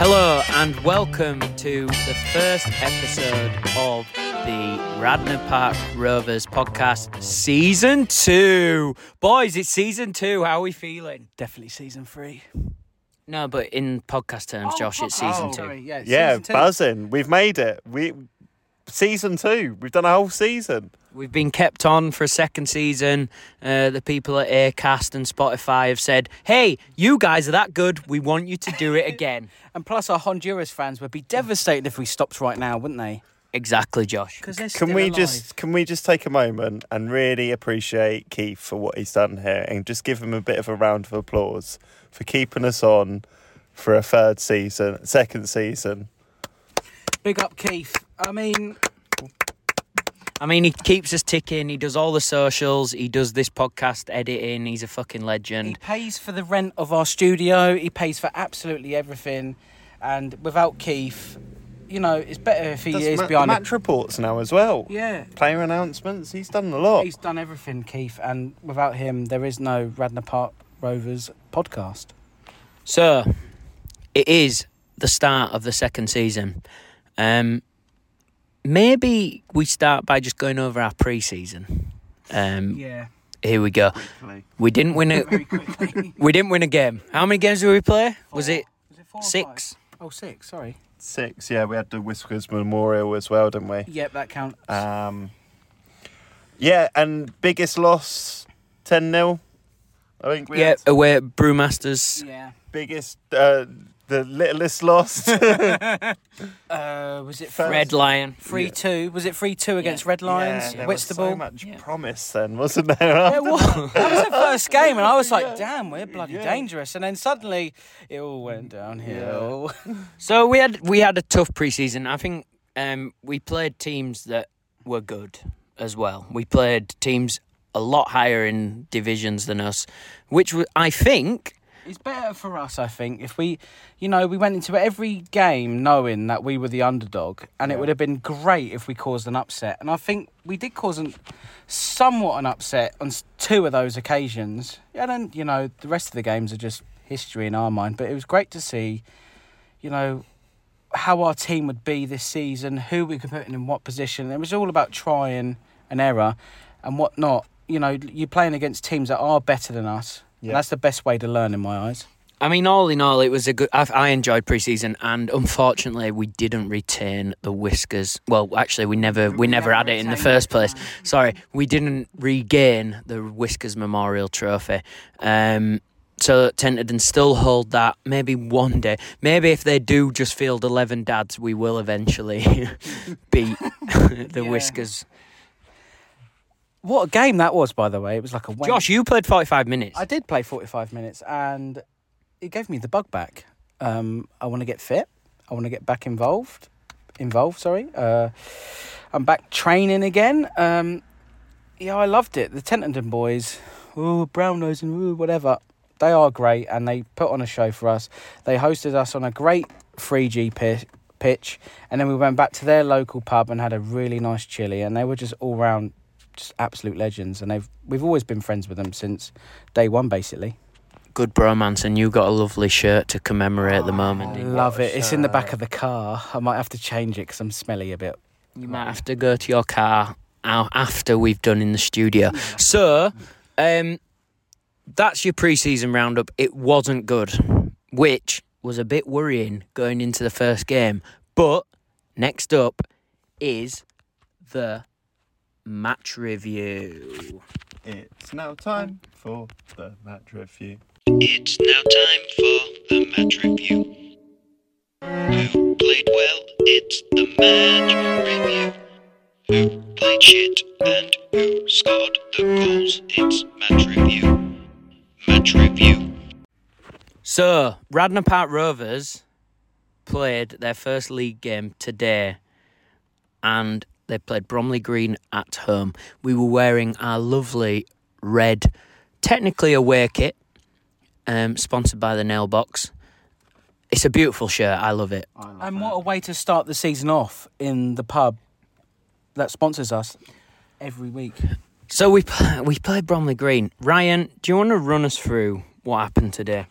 Hello and welcome to the first episode of the Radnor Park Rovers podcast, season two. Boys, it's season two. How are we feeling? Definitely season three. No, but in podcast terms, oh, Josh, it's season oh, two. Sorry, yeah, Yeah, season two. buzzing. We've made it. We season two. We've done a whole season. We've been kept on for a second season. Uh, the people at Acast and Spotify have said, "Hey, you guys are that good. We want you to do it again." And plus, our Honduras fans would be devastated if we stopped right now, wouldn't they? exactly, Josh. Can we alive. just can we just take a moment and really appreciate Keith for what he's done here and just give him a bit of a round of applause for keeping us on for a third season, second season. big up Keith? I mean, I mean, he keeps us ticking. He does all the socials. He does this podcast editing. He's a fucking legend. he pays for the rent of our studio. He pays for absolutely everything. And without Keith, you know, it's better if he Does is ma- behind the the match reports now as well. Yeah, Player announcements. He's done a lot. he's done everything, Keith. And without him, there is no Radnor Park Rovers podcast. So, it is the start of the second season. Um, maybe we start by just going over our pre-season. Um, Yeah, Here we go. We didn't win a. We didn't win a game. How many games did we play? Was it Was it four six? five? Oh, six. Sorry. Six. Yeah, we had the Whiskers Memorial as well, didn't we? Yep, that counts. Um, yeah, and biggest loss, 10 0. I think we Yeah, had away at Brewmasters. yeah. biggest, uh, the littlest Lost. Uh, was it First- Red Lion. Three Yeah. two? Was it three two against Red Lions? yeah, there was Whitstable. so much Yeah. promise then, wasn't there? Yeah, well, that was the first game, and I was like, Yeah. "Damn, we're bloody Yeah. dangerous." And then suddenly, it all went downhill. So we had we had a tough preseason. I think um, we played teams that were good as well. We played teams a lot higher in divisions than us, which wa- I think It's better for us, I think, if we, you know, we went into every game knowing that we were the underdog, and it would have been great if we caused an upset. And I think we did cause an, somewhat an upset on s- two of those occasions. And then, you know, the rest of the games are just history in our mind. But it was great to see, you know, how our team would be this season, who we could put in what position. It was all about trying and error and whatnot. You know, you're playing against teams that are better than us. Yeah. And that's the best way to learn, in my eyes. I mean, all in all, it was a good. I, I enjoyed preseason, and unfortunately, we didn't retain the whiskers. Well, actually, we never we never had it in the first place. no. Sorry, we didn't regain the Whiskers Memorial Trophy. Um, so Tenterden still hold that. Maybe one day, maybe if they do just field eleven dads, we will eventually beat the Yeah. Whiskers. What a game that was, by the way. It was like a Josh, you played forty-five minutes. I did play 45 minutes and it gave me the bug back. Um, I want to get fit. I want to get back involved. Involved, sorry. Uh, I'm back training again. Um, yeah, I loved it. The Tenterden boys, ooh, brown nose and ooh, whatever. They are great and they put on a show for us. They hosted us on a great 3G pi- pitch and then we went back to their local pub and had a really nice chili and they were just all round just absolute legends and they've we've always been friends with them since day one basically. Good bromance, and you got a lovely shirt to commemorate the moment. didn't? Love it. It's in the back of the car. I might have to change it because I'm smelly a bit. You might have to go to your car after we've done in the studio. So, um, that's your pre-season roundup. It wasn't good, which was a bit worrying going into the first game. But next up is the match review. It's now time for the match review. It's now time for the match review. Who played well? It's the match review. Who played shit and who scored the goals? It's match review. Match review. So, Radnor Park Rovers played their first league game today and they played Bromley Green at home. We were wearing our lovely red, technically a away kit, um, sponsored by the Nail Box. It's a beautiful shirt. I love it. And what a way to start the season off in the pub that sponsors us every week. So we pl- we played Bromley Green. Ryan, do you want to run us through what happened today?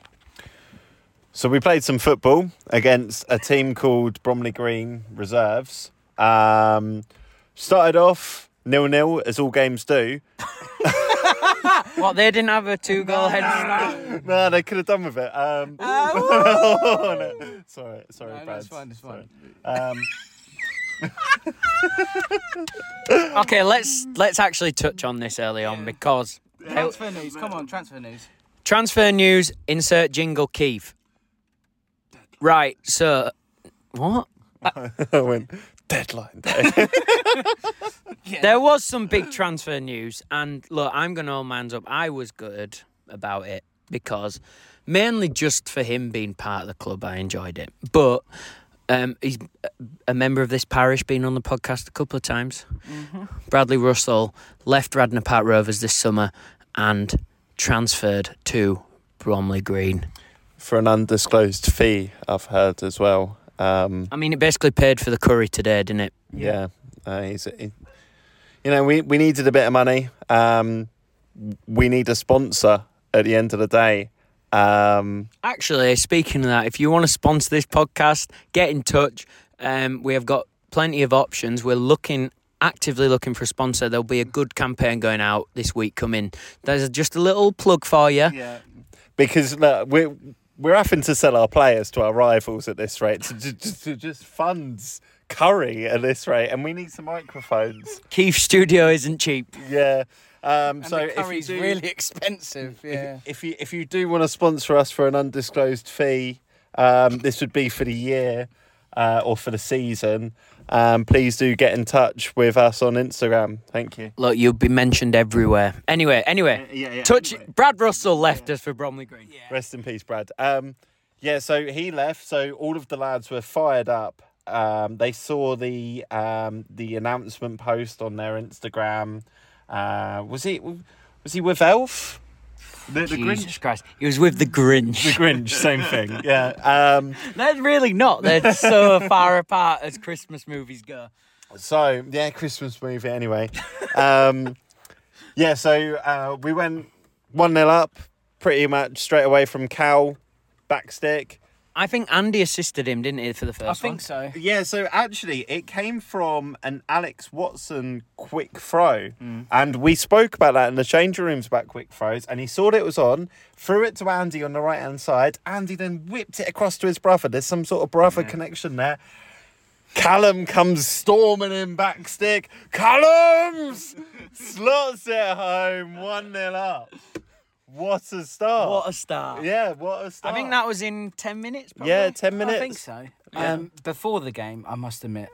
So we played some football against a team called Bromley Green Reserves. Um, started off nil nil as all games do. What they didn't have a two goal head start. no, they could have done with it. Um, Oh. no. Sorry, sorry, No, no, Brad. it's fine, it's fine. Um, Okay, let's let's actually touch on this early on because Transfer news. Come on, transfer news. transfer news. Insert jingle, Keith. Right, so what? I went deadline day. There was some big transfer news, and look, I'm going to hold man's up. I was good about it because mainly just for him being part of the club, I enjoyed it. But um, he's a member of this parish, been on the podcast a couple of times. Bradley Russell left Radnor Park Rovers this summer and transferred to Bromley Green. For an undisclosed fee, I've heard as well. Um, I mean, it basically paid for the curry today, didn't it? yeah, uh, he's, he, you know, we, we needed a bit of money. Um, we need a sponsor at the end of the day. Um, Actually, speaking of that, if you want to sponsor this podcast, get in touch. Um, we have got plenty of options. We're looking actively looking for a sponsor. There'll be a good campaign going out this week coming. There's just a little plug for you. Yeah. Because look, we're we're having to sell our players to our rivals at this rate to, to, to, to just funds curry at this rate, and we need some microphones. Keith Studio isn't cheap. Yeah. Um, And so the if you curry's do, really expensive. Yeah. if you if you do want to sponsor us for an undisclosed fee, um, this would be for the year uh, or for the season. Um, please do get in touch with us on Instagram. Thank you. Look, you'll be mentioned everywhere. Anyway, anyway, Yeah, yeah. touch. Brad Russell left us for Bromley Green. Rest in peace, Brad. Um, yeah, so he left. So all of the lads were fired up. Um, they saw the um, the announcement post on their Instagram. Uh, was he was he with Elf? The, the Jesus Grinch. Christ, he was with the Grinch. The Grinch, same thing. Yeah. Um, They're really not. They're so far apart as Christmas movies go. so yeah, Christmas movie. Anyway, um, yeah. So uh, we went one 0 up, pretty much straight away from Cal, backstick. I think Andy assisted him, didn't he, for the first I one? think so. Yeah, so actually, it came from an Alex Watson quick throw, mm. and we spoke about that in the change rooms about quick throws. And he saw that it was on, threw it to Andy on the right hand side. Andy then whipped it across to his brother. There's some sort of brother connection there. Callum comes storming in back stick. Callum's slots it home, one 0 up. What a start! What a start. yeah, what a start! I think that was in 10 minutes. Probably. yeah, ten minutes. I think so. Um, before the game, I must admit,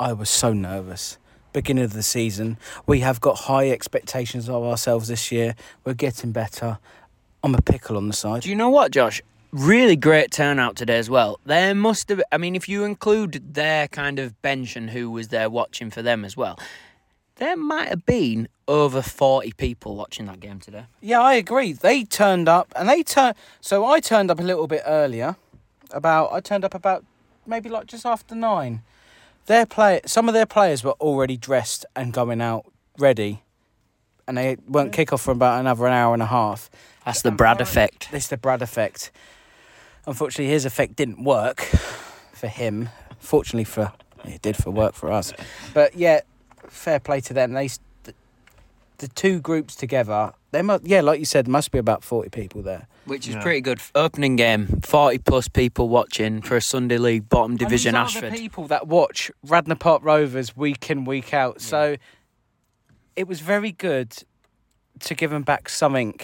I was so nervous. Beginning of the season, we have got high expectations of ourselves this year. We're getting better. I'm a pickle on the side. Do you know what, Josh? Really great turnout today as well. There must have, I mean, if you include their kind of bench and who was there watching for them as well, there might have been over 40 people watching that game today. Yeah, I agree. They turned up, and they turned. So I turned up a little bit earlier. About I turned up about maybe like just after nine. Their play, some of their players were already dressed and going out ready, and they weren't kick off for about another an hour and a half. That's the Brad effect. This is the Brad effect. Unfortunately, his effect didn't work for him. Fortunately for it did for work for us. But yeah, fair play to them. They the, the two groups together. They must yeah, like you said, must be about forty people there. Which is Yeah. pretty good. Opening game, 40 plus people watching for a Sunday League bottom division and these are the Ashford. people that watch Radnor Park Rovers week in week out. So it was very good to give them back something.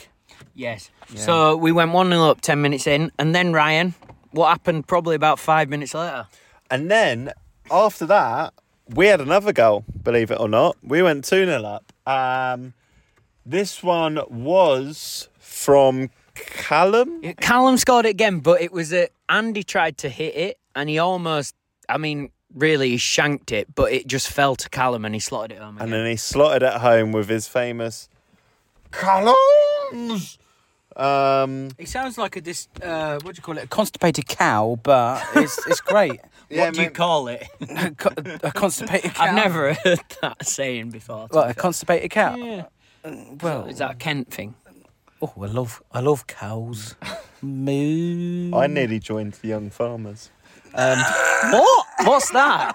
Yes. So we went 1 0 up 10 minutes in, and then Ryan, what happened probably about five minutes later? And then after that, we had another goal, believe it or not. We went 2 0 up. Um, this one was from Callum. Yeah, Callum scored it again, but it was a Andy tried to hit it, and he almost, I mean, really, he shanked it, but it just fell to Callum, and he slotted it home. And then he slotted it home with his famous Callums. Um, It sounds like a dis, uh, what do you call it? A constipated cow, but it's it's great. what do you mate. call it? a, co- a constipated cow. I've never heard that saying before. to What, be a fair. constipated cow. Yeah. Well, Is that a Kent thing? oh, I love I love cows. Moo. I nearly joined the Young Farmers. What? What's that?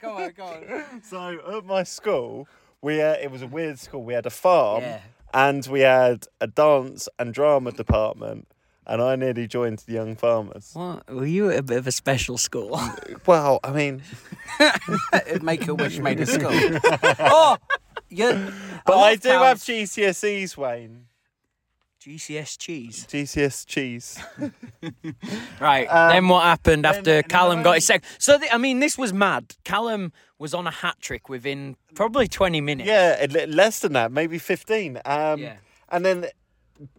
Come on, come on. So at my school, we uh, it was a weird school. We had a farm, Yeah. And we had a dance and drama department. And I nearly joined the Young Farmers. What? Were you at a bit of a special school? Well, I mean, Make a wish made a school. oh, yeah. but I do have. GCSEs, Wayne. GCS cheese. GCS cheese. Right. Um, then what happened then- after then Callum got his second? So the, I mean, this was mad. Callum was on a hat trick within probably twenty minutes. Yeah, less than that, maybe 15. Um, Yeah. And then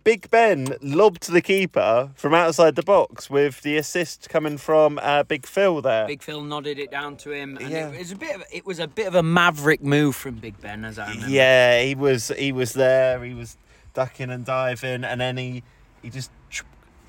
Big Ben lobbed the keeper from outside the box with the assist coming from uh, Big Phil there. Big Phil nodded it down to him, and Yeah. it was a bit of it was a bit of a maverick move from Big Ben, as I remember. Yeah, he was he was there. He was ducking and diving, and then he he just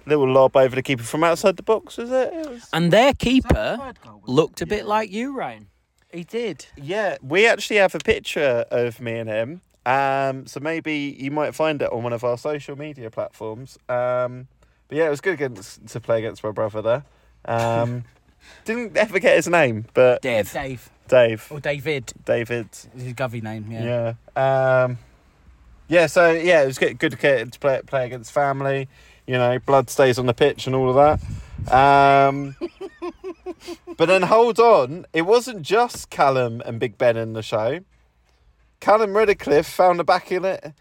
little lob over the keeper from outside the box. Was it? it was... And their keeper looked a bit like you, Ryan. He did. Yeah, we actually have a picture of me and him. Um, so maybe you might find it on one of our social media platforms. Um, but yeah, it was good against, to play against my brother there. Um, didn't ever get his name, but Dave. Dave. Dave, Or David. David, his govy name, yeah. yeah. Um, yeah, so yeah, it was good, good to get to play, play against family. You know, blood stays on the pitch and all of that. Um, but then hold on, it wasn't just Callum and Big Ben in the show. Callum Redcliffe found the back in it.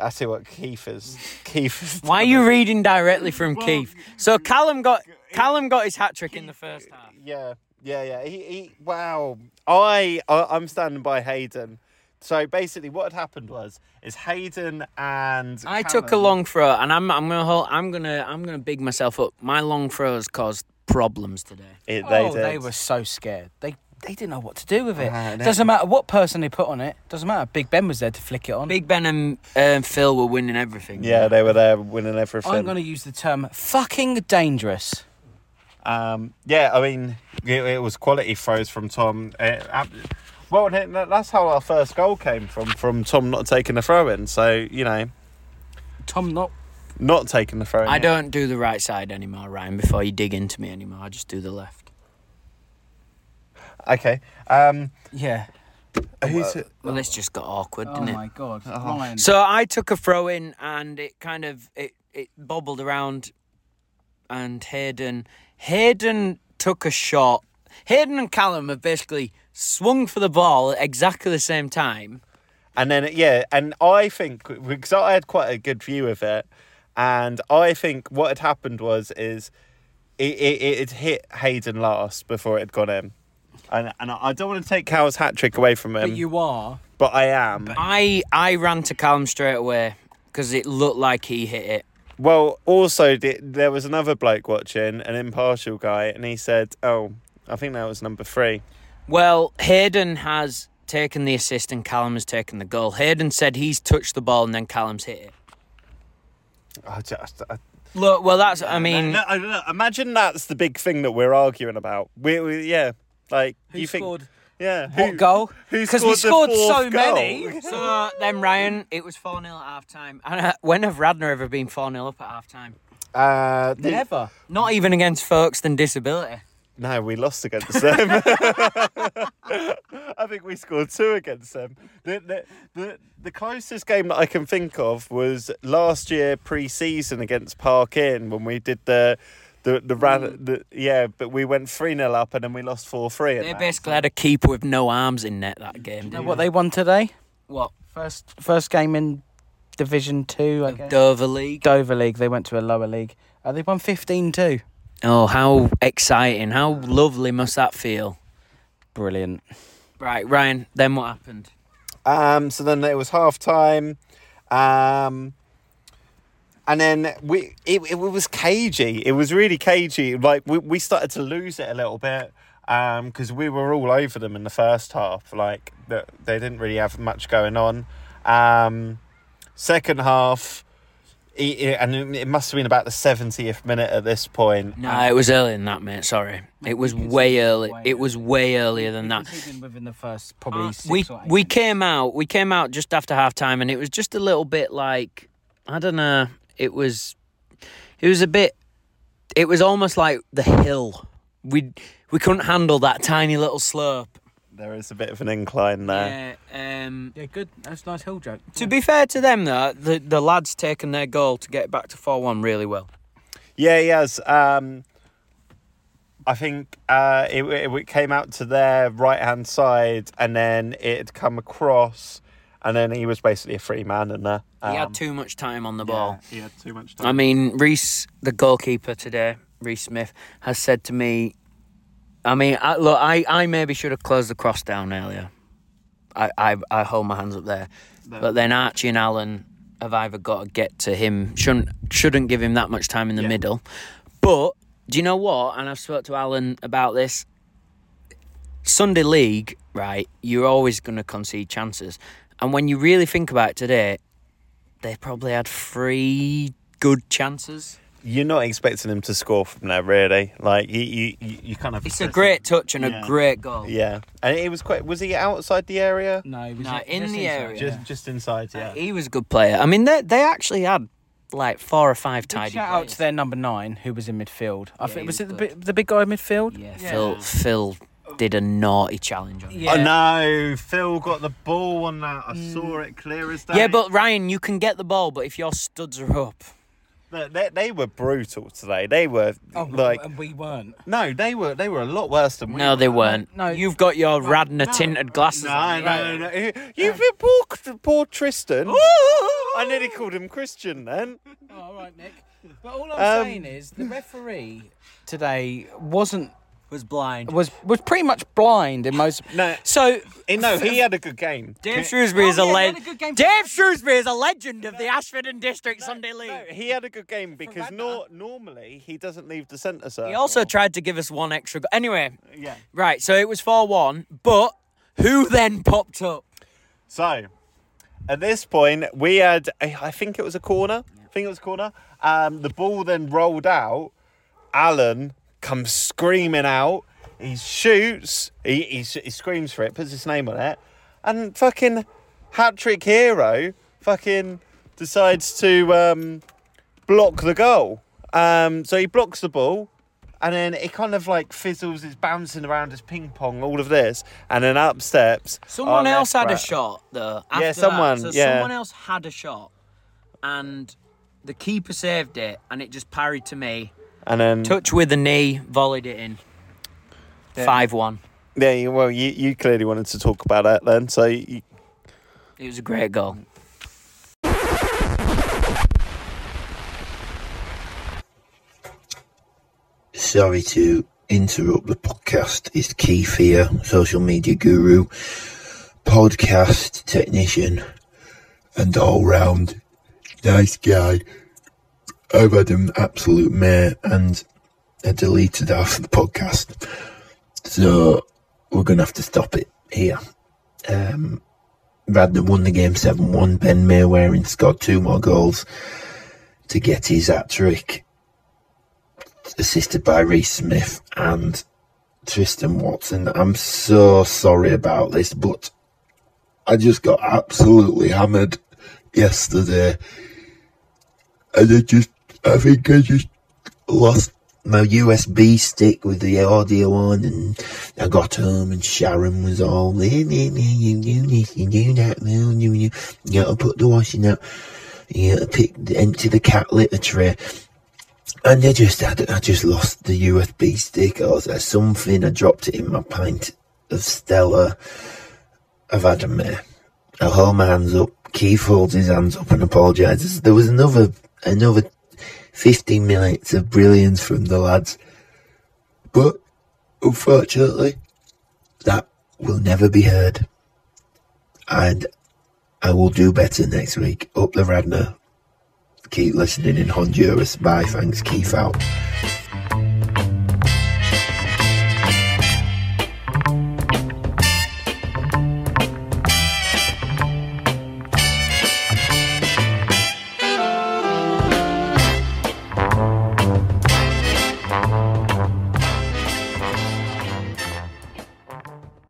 I see what Keith is. Keith. is Why are you reading directly from Keith? So Callum got Callum got his hat trick in the first half. Yeah, yeah, yeah. He, he wow. I, I, I'm standing by Hayden. So basically, what had happened was, is Hayden and I took a long throw, and I'm I'm gonna hold, I'm gonna I'm gonna big myself up. My long throws caused problems today. It, they oh, did. they were so scared. They they didn't know what to do with it. No. Doesn't matter what person they put on it. Doesn't matter. Big Ben was there to flick it on. Big Ben and um, Phil were winning everything. Yeah, they were there winning everything. I'm going to use the term fucking dangerous. Um, yeah, I mean, it, it was quality throws from Tom. It, ab- well, that's how our first goal came from, from Tom not taking the throw in. So, you know, Tom not. not taking the throw in. I don't do the right side anymore, Ryan. Before you dig into me anymore, I just do the left. Okay. Um, Yeah. who's it? Well, this just got awkward, Oh didn't it? my god. Ryan. So I took a throw in, and it kind of it it bobbled around, and Hayden Hayden took a shot. Hayden and Callum have basically swung for the ball at exactly the same time. And then, yeah, and I think, because I had quite a good view of it, and I think what had happened was, is it, it, it had hit Hayden last before it had gone in. And, and I don't want to take Cal's hat trick away from him, but you are. but I am. I I ran to Callum straight away because it looked like he hit it. Well, also th- there was another bloke watching, an impartial guy, and he said, "Oh, I think that was number three. Well, Hayden has taken the assist and Callum has taken the goal. Hayden said he's touched the ball and then Callum's hit it. I just, I, Look, well, that's I mean, No, no, no, imagine that's the big thing that we're arguing about. We, we yeah, like Who you think, yeah, what who, goal? who Because we scored the so goal? many. So then, Ryan, it was 4 0 at half time. And uh, when have Radnor ever been 4 0 up at half time? Uh, the- Never. Not even against Folkestone Disability. No, we lost against them. I think we scored two against them. The, the, the, the closest game that I can think of was last year pre-season against Park Inn when we did the the the, ran, the yeah, but we went three 0 up and then we lost four three. They basically had a keeper with no arms in net that game. Know Didn't what they won today? What? First first game in Division Two, I guess. Dover League. Dover League. They went to a lower league. Uh, they won 15-2. Oh, how exciting. How lovely must that feel? Brilliant. Right, Ryan, then what happened? Um, so then it was half time. Um, and then we it, it was cagey. It was really cagey. Like we, we started to lose it a little bit Um, because we were all over them in the first half. Like the, they didn't really have much going on. Um, second half, it, it- and it it must have been about the seventieth minute at this point. No, it was earlier than that, mate. Sorry. It was way early. It was uh, way earlier than that. Within the first uh, probably six we or eight we minutes. came out we came out just after half time and it was just a little bit like I don't know it was It was a bit. It was almost like the hill. We we couldn't handle that tiny little slope. There is a bit of an incline there. Yeah. Um, Yeah, good. That's a nice hill joke. to be fair to them, though, the the lads taken their goal to get back to four one really well. Yeah, he has. Um, I think uh, it, it, it came out to their right hand side, and then it had come across, and then he was basically a free man in there. He Um, had too much time on the ball. He had too much time. I mean, Reese, the goalkeeper today, Reese Smith, has said to me, I mean, I, look, I, I maybe should have closed the cross down earlier. I, I, I hold my hands up there. But then Archie and Alan have either got to get to him, shouldn't, shouldn't give him that much time in the Yeah. middle. But do you know what? And I've spoke to Alan about this. Sunday League, right? You're always going to concede chances. And when you really think about it today, they probably had three good chances. You're not expecting him to score from there, really. Like you, you, you, you kind of. It's a great touch and Yeah. a great goal. Yeah, and it was quite. Was he outside the area? No, he was No, in just the inside, area. Just, just inside. Uh, Yeah. He was a good player. I mean, they they actually had like four or five Big tidy shout out players. to their number nine, who was in midfield. I Yeah, think was was it the big, the big guy in midfield? Yeah, Yeah. Phil Phil did a naughty challenge on him. Oh no! Phil got the ball on that. I saw it clear as day. Yeah, but Ryan, you can get the ball, but if your studs are up, They- they, they were brutal today. They were Oh, like and we weren't. no, they were they were a lot worse than we. no, were. they weren't. No. you've got your No, Radnor no. tinted glasses. No, on. no, no. You've been poor, poor Tristan. I nearly called him Christian then. Oh, all right, Nick. But all I'm Um, saying is the referee today wasn't Was blind. was was pretty much blind in most. No, So eh, no, he had a good game. Dave Shrewsbury is Oh, a legend. had a good game. Dave Shrewsbury is a legend of the Ashford and District Sunday League. No, he had a good game because nor- normally he doesn't leave the centre circle. He also tried to give us one extra. Go- anyway, yeah. right. So it was four one, but who then popped up? So, at this point, we had, I think it was a corner. I think it was a corner. Um, the ball then rolled out. Alan comes screaming out. He shoots. He, he, he screams for it, puts his name on it. And fucking hat trick hero fucking decides to um, block the goal. Um, so he blocks the ball. And then it kind of like fizzles, it's bouncing around as ping pong, all of this. And then up steps. Someone else had a shot though. Yeah, someone, So yeah. someone else had a shot, and the keeper saved it, and it just parried to me. And then Touch with the knee, volleyed it in. Five one. Yeah, well, you, you clearly wanted to talk about that then. So, you, It was a great goal. Sorry to interrupt the podcast. It's Keith here, social media guru, podcast technician, and all round nice guy. I've had an absolute mare and I deleted half the podcast. So we're going to have to stop it here. Um, Radnor won the game 7 1. Ben Mayweather scored two more goals to get his hat trick assisted by Reese Smith and Tristan Watson. I'm so sorry about this, but I just got absolutely hammered yesterday. And I just, I think I just lost my USB stick with the audio on, and I got home and Sharon was all, you do this, you do that, you, gotta put the washing out, you gotta pick, empty the cat litter tray. And I just had, I just lost the USB stick or uh, something. I dropped it in my pint of Stella. I've had a mare. I hold my hands up. Keith holds his hands up and apologises. There was another, another 15 minutes of brilliance from the lads. But, unfortunately, that will never be heard. And I will do better next week. Up the Radnor. Keep listening in Honduras. Bye. Thanks. Keith out.